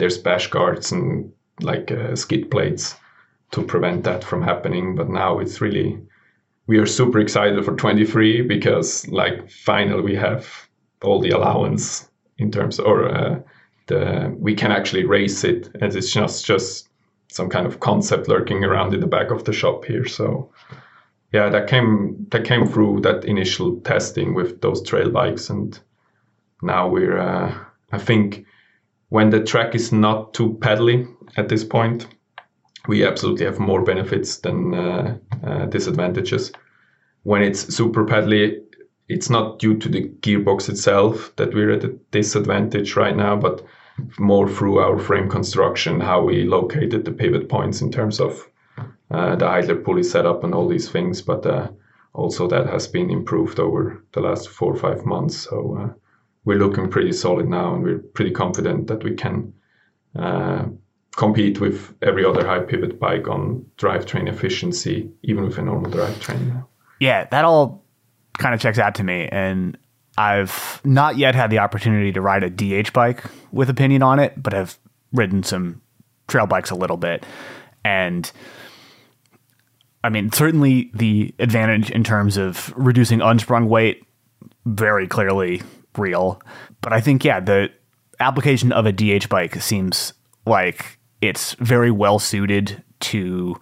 there's bash guards and like uh, skid plates to prevent that from happening. But now it's really we are super excited for 23 because like finally we have all the allowance in terms or uh, the we can actually race it as it's just just some kind of concept lurking around in the back of the shop here. So yeah, that came that came through that initial testing with those trail bikes, and now we're uh, I think when the track is not too pedally at this point, we absolutely have more benefits than uh, uh, disadvantages. When it's super pedally, it's not due to the gearbox itself that we're at a disadvantage right now, but more through our frame construction, how we located the pivot points in terms of uh, the idler pulley setup and all these things. But uh, also that has been improved over the last four or five months. So uh, we're looking pretty solid now, and we're pretty confident that we can uh, compete with every other high pivot bike on drivetrain efficiency, even with a normal drivetrain. Yeah, that all kind of checks out to me, and I've not yet had the opportunity to ride a DH bike with a Pinion on it, but have ridden some trail bikes a little bit, and I mean, certainly the advantage in terms of reducing unsprung weight, very clearly real. But I think, yeah, the application of a DH bike seems like it's very well suited to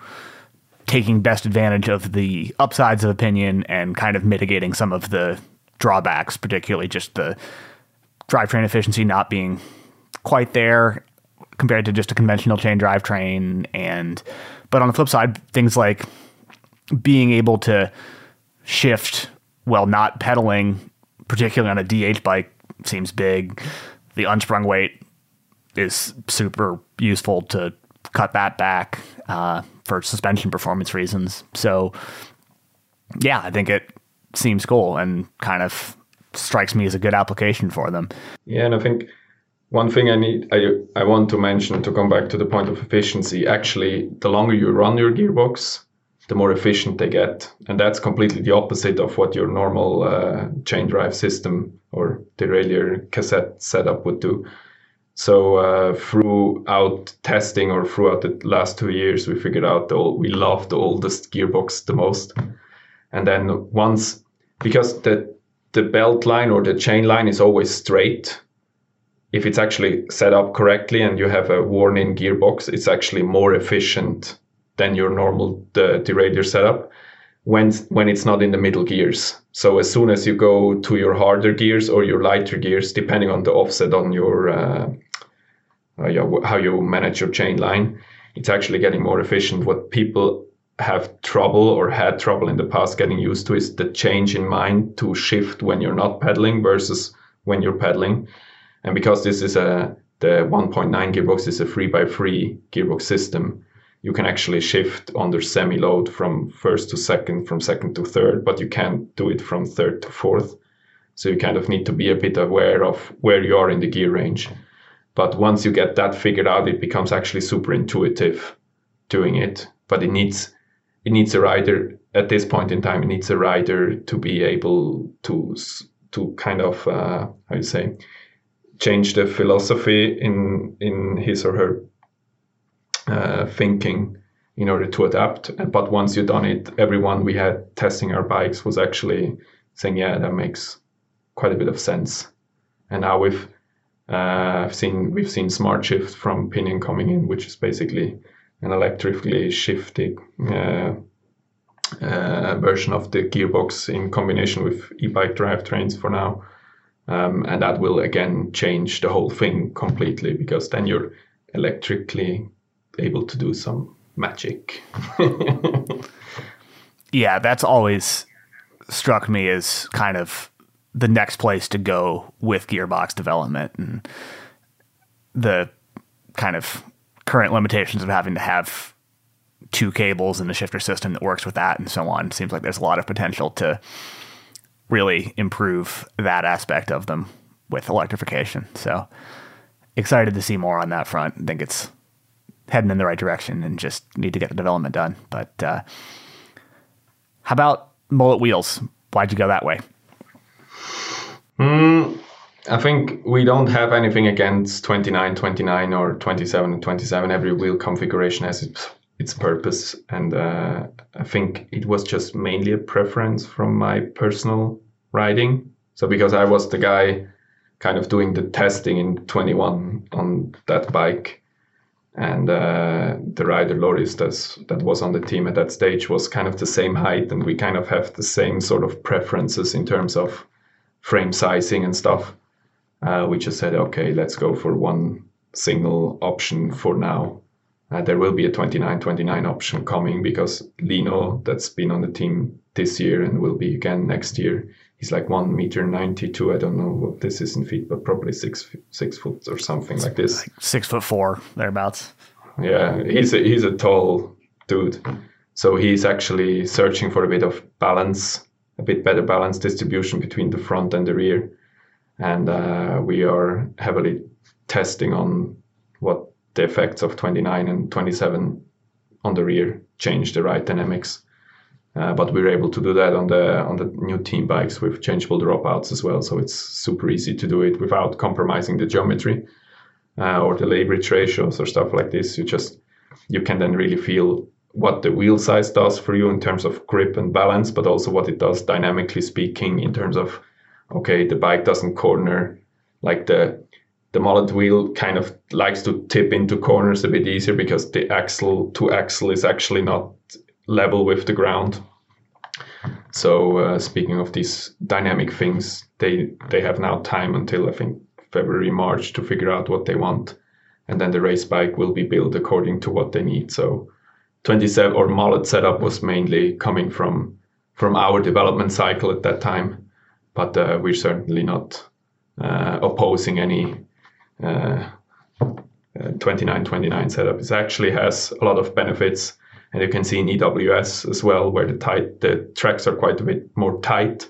taking best advantage of the upsides of a Pinion and kind of mitigating some of the drawbacks, particularly just the drivetrain efficiency not being quite there compared to just a conventional chain drivetrain and but on the flip side things like being able to shift while not pedaling particularly on a DH bike seems big the unsprung weight is super useful to cut that back uh, for suspension performance reasons. So, yeah, I think it seems cool and kind of strikes me as a good application for them. Yeah, and I think one thing I need I I want to mention to come back to the point of efficiency. Actually, the longer you run your gearbox, the more efficient they get, and that's completely the opposite of what your normal uh, chain drive system or derailleur cassette setup would do. So uh, throughout testing or throughout the last two years, we figured out that we love the oldest gearbox the most. And then once, because the the belt line or the chain line is always straight, if it's actually set up correctly and you have a worn-in gearbox, it's actually more efficient than your normal the derailleur setup when when it's not in the middle gears. So as soon as you go to your harder gears or your lighter gears, depending on the offset on your uh, uh, how you manage your chain line, it's actually getting more efficient. What people have trouble or had trouble in the past getting used to is the change in mind to shift when you're not pedaling versus when you're pedaling. And because this is a the 1.9 gearbox is a 3x3 gearbox system, you can actually shift under semi-load from first to second, from second to third, but you can't do it from third to fourth. So you kind of need to be a bit aware of where you are in the gear range. But once you get that figured out, it becomes actually super intuitive doing it. But it needs it needs a rider at this point in time. It needs a rider to be able to to kind of uh, how you say change the philosophy in in his or her uh, thinking in order to adapt. But once you've done it, everyone we had testing our bikes was actually saying, "Yeah, that makes quite a bit of sense." And now with uh, seen we've seen smart shift from pinion coming in, which is basically an electrically shifted uh, uh, version of the gearbox in combination with e-bike drivetrains for now. Um, and that will again change the whole thing completely because then you're electrically able to do some magic. yeah, that's always struck me as kind of the next place to go with gearbox development and the kind of current limitations of having to have two cables in the shifter system that works with that and so on. Seems like there's a lot of potential to really improve that aspect of them with electrification. So excited to see more on that front. I think it's heading in the right direction and just need to get the development done. But uh, how about mullet wheels? Why'd you go that way? Mm, I think we don't have anything against 29, 29 or 27 and 27. Every wheel configuration has its, its purpose. And uh, I think it was just mainly a preference from my personal riding. So because I was the guy kind of doing the testing in 21 on that bike, and uh, the rider Loris that's, that was on the team at that stage was kind of the same height, and we kind of have the same sort of preferences in terms of frame sizing and stuff. Uh, we just said, okay, let's go for one single option for now. Uh, there will be a 29-29 option coming because Lino, that's been on the team this year and will be again next year, he's like one meter ninety two. I don't know what this is in feet, but probably six six foot or something like this. Like six foot four thereabouts. Yeah, he's a, he's a tall dude. So he's actually searching for a bit of balance, a bit better balance distribution between the front and the rear, and uh, we are heavily testing on what the effects of 29 and 27 on the rear change the ride dynamics. Uh, but we are able to do that on the on the new team bikes with changeable dropouts as well. So it's super easy to do it without compromising the geometry uh, or the leverage ratios or stuff like this. You just you can then really feel what the wheel size does for you in terms of grip and balance, but also what it does dynamically speaking in terms of okay, the bike doesn't corner like the the mullet wheel kind of likes to tip into corners a bit easier because the axle to axle is actually not level with the ground. So uh, speaking of these dynamic things, they they have now time until I think February March to figure out what they want, and then the race bike will be built according to what they need. So 27 or mullet setup was mainly coming from from our development cycle at that time, but uh, we're certainly not uh, opposing any uh, uh, 2929 setup. It actually has a lot of benefits, and you can see in EWS as well, where the tight the tracks are quite a bit more tight.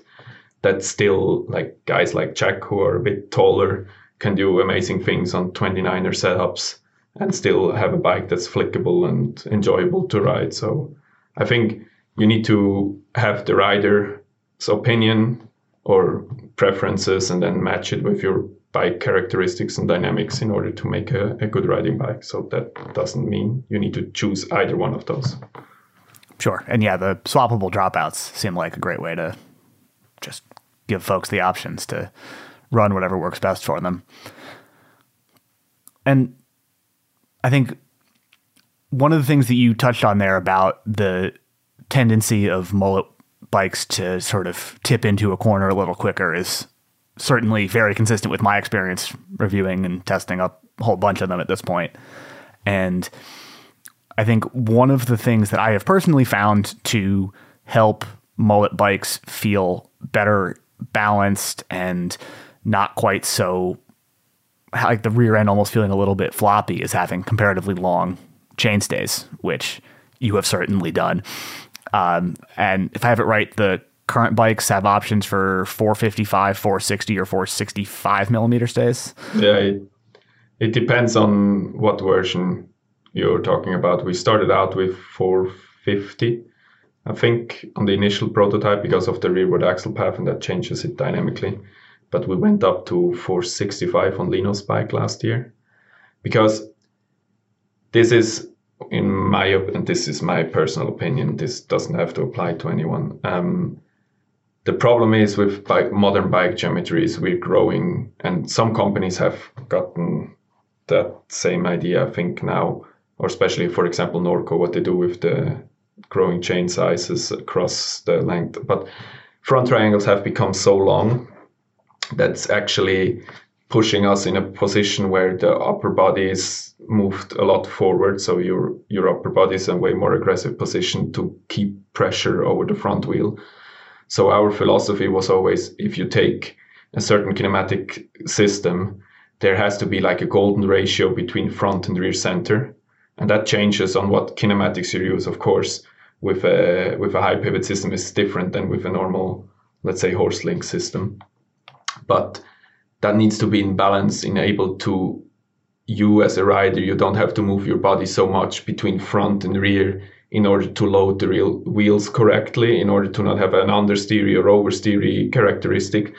That still like guys like Jack who are a bit taller can do amazing things on 29er setups and still have a bike that's flickable and enjoyable to ride. So I think you need to have the rider's opinion or preferences and then match it with your bike characteristics and dynamics in order to make a, a good riding bike. So that doesn't mean you need to choose either one of those. Sure. And yeah, the swappable dropouts seem like a great way to just give folks the options to run whatever works best for them. And I think one of the things that you touched on there about the tendency of mullet bikes to sort of tip into a corner a little quicker is certainly very consistent with my experience reviewing and testing a whole bunch of them at this point. And I think one of the things that I have personally found to help mullet bikes feel better balanced and not quite so like the rear end almost feeling a little bit floppy is having comparatively long chainstays, which you have certainly done. Um, and if I have it right, the current bikes have options for 455, 460, or 465 millimeter stays. Yeah, it, it depends on what version you're talking about. We started out with 450, I think, on the initial prototype because of the rearward axle path, and that changes it dynamically. But we went up to 465 on Lino's bike last year because this is in my and this is my personal opinion this doesn't have to apply to anyone um, the problem is with bike, modern bike geometries, we're growing, and some companies have gotten that same idea, I think, now, or especially, for example, Norco, what they do with the growing chainstays across the length. But front triangles have become so long that's actually pushing us in a position where the upper body is moved a lot forward. So your your upper body is in a way more aggressive position to keep pressure over the front wheel. So our philosophy was always if you take a certain kinematic system, there has to be like a golden ratio between front and rear center. And that changes on what kinematics you use, of course. With a with a high pivot system is different than with a normal, let's say, horse link system. But that needs to be in balance, in able to you as a rider, you don't have to move your body so much between front and rear in order to load the real wheels correctly, in order to not have an understeery or oversteery characteristic,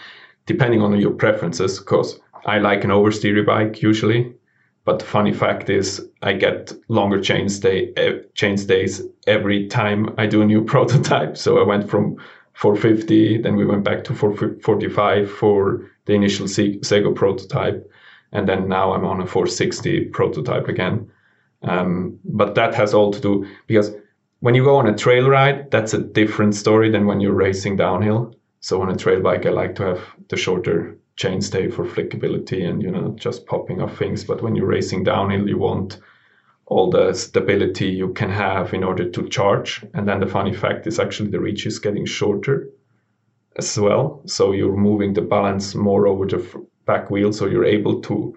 depending on your preferences. Because I like an oversteery bike usually, but the funny fact is I get longer chain stay chain stays every time I do a new prototype. So I went from 450, then we went back to 445 for the initial Sego prototype, and then now I'm on a 460 prototype again. Um, but that has all to do because when you go on a trail ride, that's a different story than when you're racing downhill. So on a trail bike, I like to have the shorter chainstay for flickability and you know just popping off things. But when you're racing downhill, you want all the stability you can have in order to charge. And then the funny fact is actually the reach is getting shorter as well. So you're moving the balance more over the back wheel, so you're able to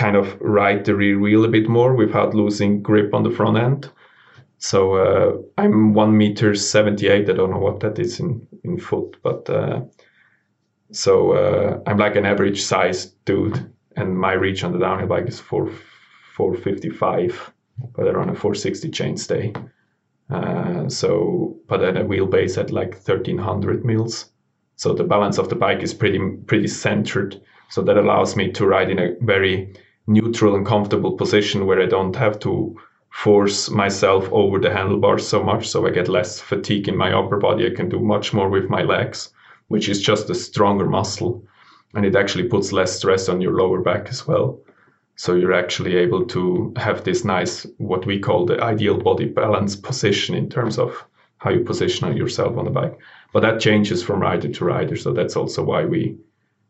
kind of ride the rear wheel a bit more without losing grip on the front end. So uh, I'm one meter seventy eight. I don't know what that is in in foot, but uh, so uh, I'm like an average size dude, and my reach on the downhill bike is four four fifty five, but I run a four sixty chainstay. Uh, so, but at a wheelbase at like thirteen hundred mils. So the balance of the bike is pretty pretty centered. So that allows me to ride in a very neutral and comfortable position where I don't have to force myself over the handlebars so much so I get less fatigue in my upper body. I can do much more with my legs, which is just a stronger muscle. And it actually puts less stress on your lower back as well. So you're actually able to have this nice, what we call the ideal body balance position in terms of how you position yourself on the bike. But that changes from rider to rider. So that's also why we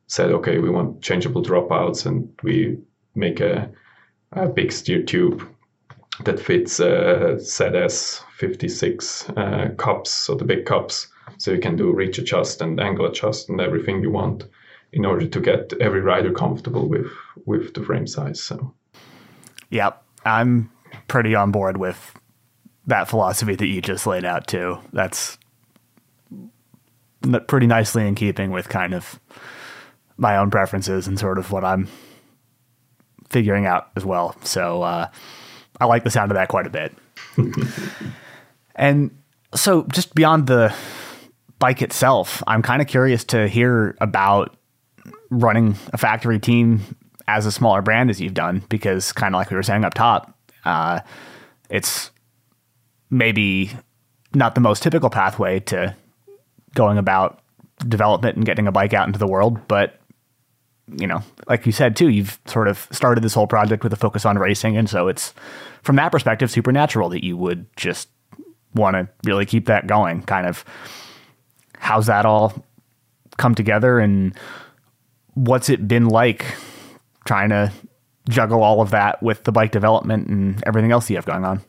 said, okay, we want changeable dropouts and we make a, a big steer tube that fits uh, ZS 56 uh, cups, so the big cups, so you can do reach adjust and angle adjust and everything you want in order to get every rider comfortable with with the frame size. So, yep, I'm pretty on board with that philosophy that you just laid out too. That's pretty nicely in keeping with kind of my own preferences and sort of what I'm figuring out as well. So uh, I like the sound of that quite a bit. and so, just beyond the bike itself, I'm kind of curious to hear about running a factory team as a smaller brand as you've done, because kind of like we were saying up top, uh, it's maybe not the most typical pathway to going about development and getting a bike out into the world, but you know, like you said too, you've sort of started this whole project with a focus on racing, and so it's from that perspective supernatural that you would just want to really keep that going. Kind of, how's that all come together, and what's it been like trying to juggle all of that with the bike development and everything else you have going on?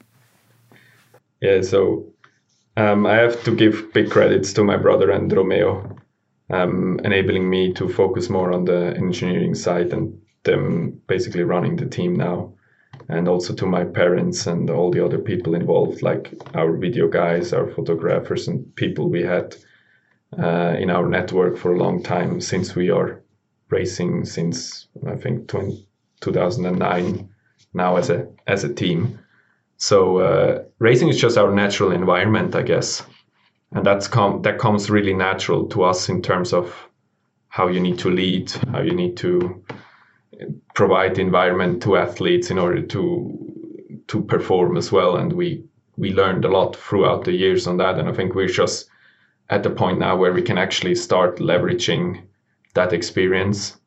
Yeah, so um, I have to give big credits to my brother and Romeo um, enabling me to focus more on the engineering side and them basically running the team now. And also to my parents and all the other people involved, like our video guys, our photographers, and people we had uh, in our network for a long time since we are racing since I think 20, 2009 now as a as a team. So uh, racing is just our natural environment, I guess and that's com- that comes really natural to us in terms of how you need to lead, how you need to provide the environment to athletes in order to to perform as well. And we we learned a lot throughout the years on that. And I think we're just at the point now where we can actually start leveraging that experience.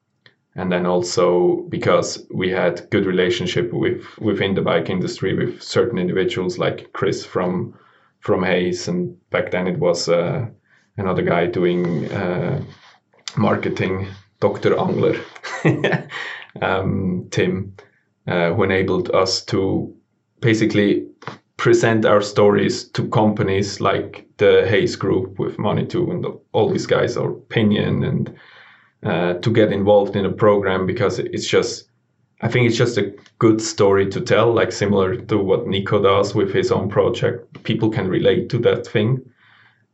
And then also because we had good relationship with within the bike industry with certain individuals like Chris from from Hayes, and back then it was uh, another guy doing uh, marketing, Dr. Angler, um, Tim, uh, who enabled us to basically present our stories to companies like the Hayes Group with Manitou and all these guys, or Pinion, and uh, to get involved in a program because it's just I think it's just a good story to tell, like similar to what Nico does with his own project. People can relate to that thing.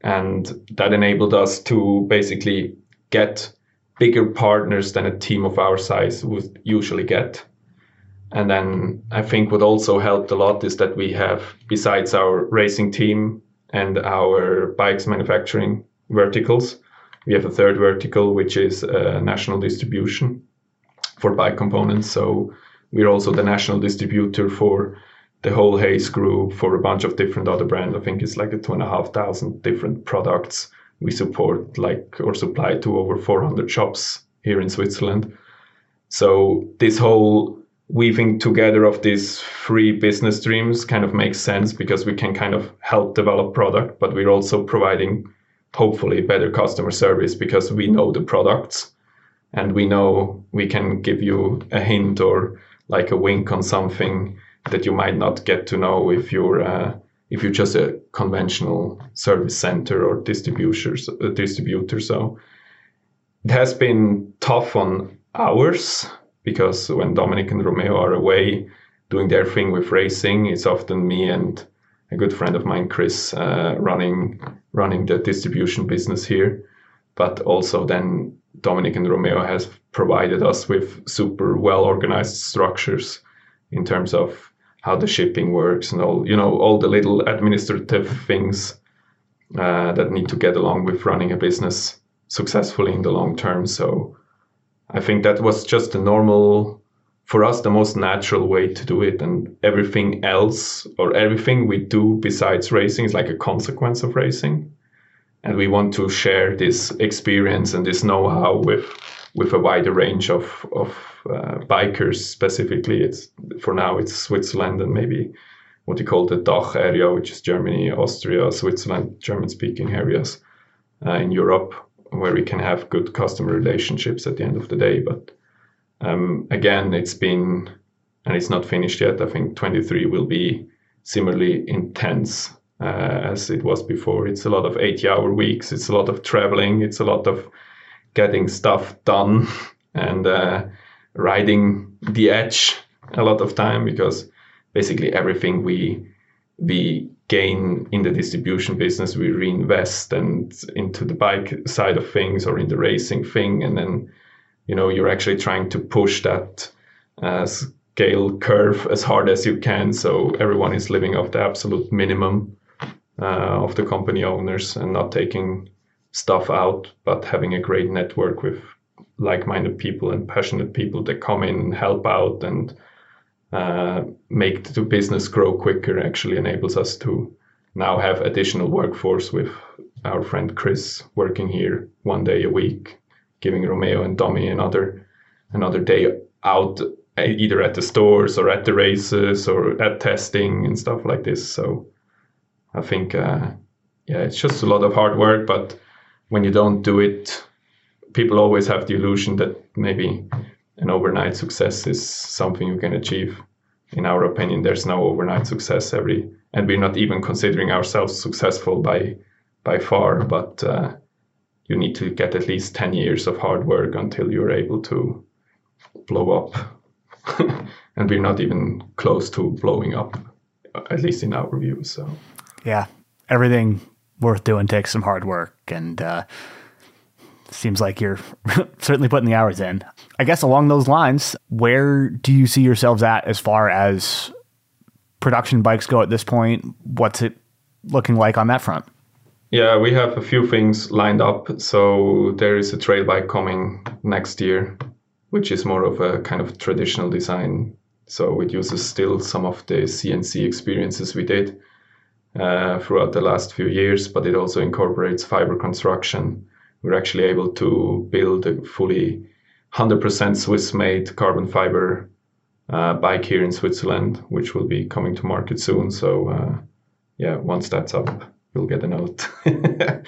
And that enabled us to basically get bigger partners than a team of our size would usually get. And then I think what also helped a lot is that we have, besides our racing team and our bikes manufacturing verticals, we have a third vertical, which is uh, national distribution for bike components. So we're also the national distributor for the whole Hayes group for a bunch of different other brands. I think it's like a two and a half thousand different products we support, like or supply to over 400 shops here in Switzerland. So this whole weaving together of these three business streams kind of makes sense because we can kind of help develop product, but we're also providing hopefully better customer service because we know the products and we know we can give you a hint or like a wink on something that you might not get to know if you're uh, if you're just a conventional service center or distributor. Uh, distributor. So it has been tough on hours because when Dominic and Romeo are away doing their thing with racing, it's often me and a good friend of mine, Chris, uh, running running the distribution business here. But also then Dominic and Romeo has provided us with super well organized structures in terms of how the shipping works and all you know all the little administrative things uh, that need to get along with running a business successfully in the long term. So I think that was just the normal for us the most natural way to do it and everything else or everything we do besides racing is like a consequence of racing and we want to share this experience and this know-how with with a wider range of of uh, bikers. Specifically it's for now it's Switzerland and maybe what you call the DACH area which is Germany Austria Switzerland German speaking areas uh, in Europe where we can have good customer relationships at the end of the day. But um, again it's been and it's not finished yet I think 23 will be similarly intense as it was before. It's a lot of 80 hour weeks, it's a lot of traveling, it's a lot of getting stuff done and uh, riding the edge a lot of time because basically everything we we gain in the distribution business we reinvest and into the bike side of things or in the racing thing. And then you know you're actually trying to push that uh, scale curve as hard as you can. So everyone is living off the absolute minimum uh, of the company owners and not taking stuff out, but having a great network with like-minded people and passionate people that come in and help out and uh, make the business grow quicker actually enables us to now have additional workforce with our friend Chris working here one day a week, giving Romeo and Tommy another another day out either at the stores or at the races or at testing and stuff like this. So I think, uh, yeah, it's just a lot of hard work. But when you don't do it, people always have the illusion that maybe an overnight success is something you can achieve. In our opinion, there's no overnight success every, and we're not even considering ourselves successful by by far. But uh, you need to get at least ten years of hard work until you're able to blow up. and we're not even close to blowing up, at least in our view. So yeah, everything worth doing takes some hard work, and uh, seems like you're certainly putting the hours in. I guess along those lines, where do you see yourselves at as far as production bikes go at this point? What's it looking like on that front? Yeah, we have a few things lined up. So there is a trail bike coming next year, which is more of a kind of traditional design. So it uses still some of the CNC experiences we did uh, throughout the last few years, but it also incorporates fiber construction. We're actually able to build a fully 100% Swiss made carbon fiber uh, bike here in Switzerland, which will be coming to market soon. So, uh, yeah, once that's up, you'll get a note.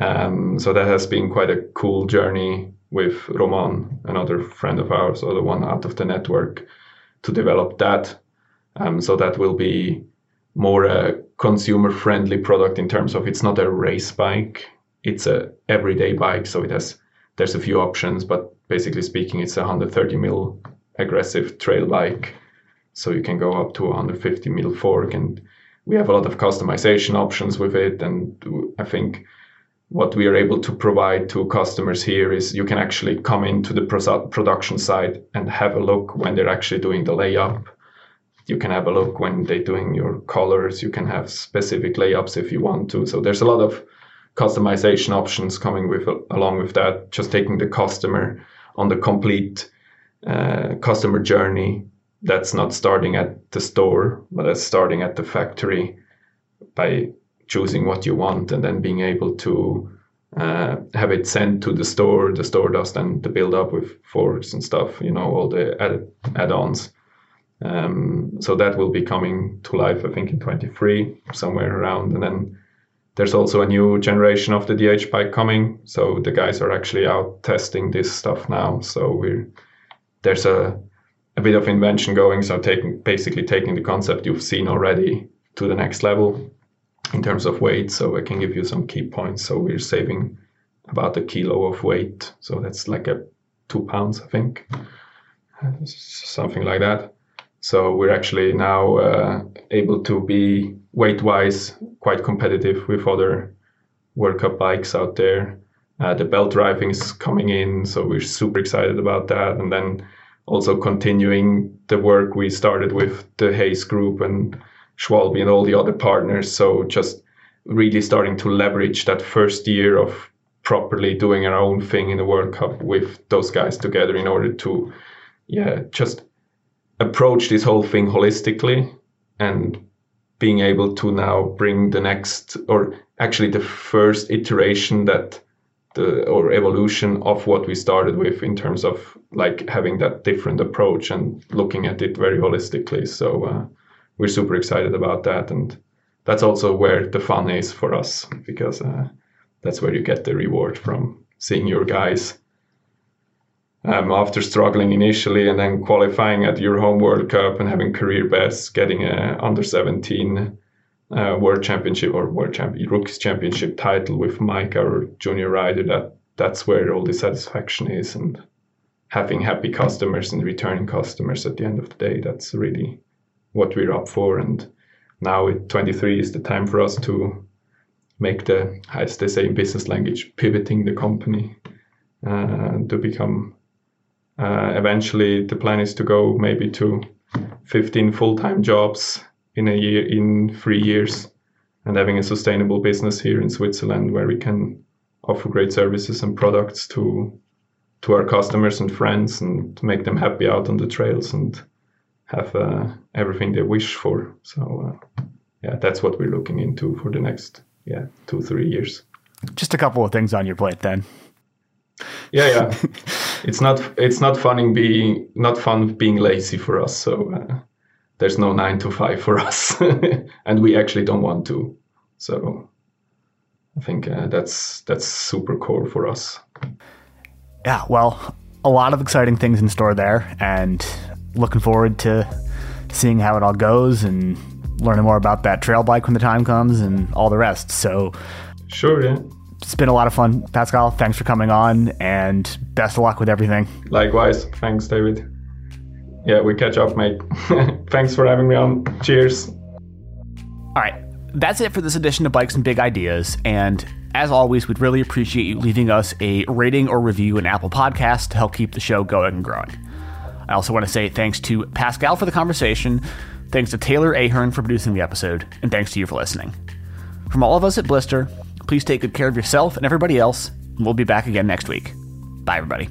um, so, that has been quite a cool journey with Roman, another friend of ours, or the one out of the network, to develop that. Um, so, that will be more a consumer friendly product in terms of it's not a race bike it's a everyday bike so it has there's a few options but basically speaking it's a 130 mil aggressive trail bike. So you can go up to 150 mil fork and we have a lot of customization options with it and i think what we are able to provide to customers here is you can actually come into the production side and have a look when they're actually doing the layup you can have a look when they're doing your colors. You can have specific layups if you want to. So there's a lot of customization options coming with along with that. Just taking the customer on the complete uh, customer journey. That's not starting at the store, but that's starting at the factory by choosing what you want and then being able to uh, have it sent to the store. The store does then the build up with forks and stuff, you know, all the add- add-ons. Um, so that will be coming to life, I think, in 23, somewhere around. And then there's also a new generation of the DH bike coming. So the guys are actually out testing this stuff now. So we're there's a a bit of invention going. So taking basically taking the concept you've seen already to the next level in terms of weight. So I can give you some key points. So we're saving about a kilo of weight. So that's like a two pounds, I think, something like that. So we're actually now uh, able to be weight wise quite competitive with other World Cup bikes out there. Uh, the belt driving is coming in, so we're super excited about that. And then also continuing the work we started with the Hayes Group and Schwalbe and all the other partners. So just really starting to leverage that first year of properly doing our own thing in the World Cup with those guys together in order to, yeah, just approach this whole thing holistically and being able to now bring the next or actually the first iteration that the or evolution of what we started with in terms of like having that different approach and looking at it very holistically. So uh, we're super excited about that. And that's also where the fun is for us because uh, that's where you get the reward from seeing your guys um, after struggling initially and then qualifying at your home World Cup and having career bests, getting a under 17 uh, World Championship or World Champion Rookies Championship title with Mike, our junior rider. That that's where all the satisfaction is, and having happy customers and returning customers at the end of the day. That's really what we're up for. And now at 23 is the time for us to make the, as they say in business language, pivoting the company uh, to become uh, eventually, the plan is to go maybe to 15 full-time jobs in a year, in three years, and having a sustainable business here in Switzerland where we can offer great services and products to to our customers and friends and make them happy out on the trails and have uh, everything they wish for. So uh, yeah, that's what we're looking into for the next yeah two three years. Just a couple of things on your plate then. Yeah, yeah. it's not it's not fun being not fun being lazy for us. So uh, there's no nine to five for us, and we actually don't want to. So I think uh, that's that's super core for us. Yeah, well, a lot of exciting things in store there, and looking forward to seeing how it all goes and learning more about that trail bike when the time comes and all the rest. So, sure, yeah it's been a lot of fun, Pascal. Thanks for coming on, and best of luck with everything. Likewise. Thanks, David. Yeah, we catch up, mate. Thanks for having me on. Cheers. All right. That's it for this edition of Bikes and Big Ideas. And as always, we'd really appreciate you leaving us a rating or review in Apple Podcasts to help keep the show going and growing. I also want to say thanks to Pascal for the conversation, thanks to Taylor Ahern for producing the episode, and thanks to you for listening. From all of us at Blister, Please take good care of yourself and everybody else, and we'll be back again next week. Bye, everybody.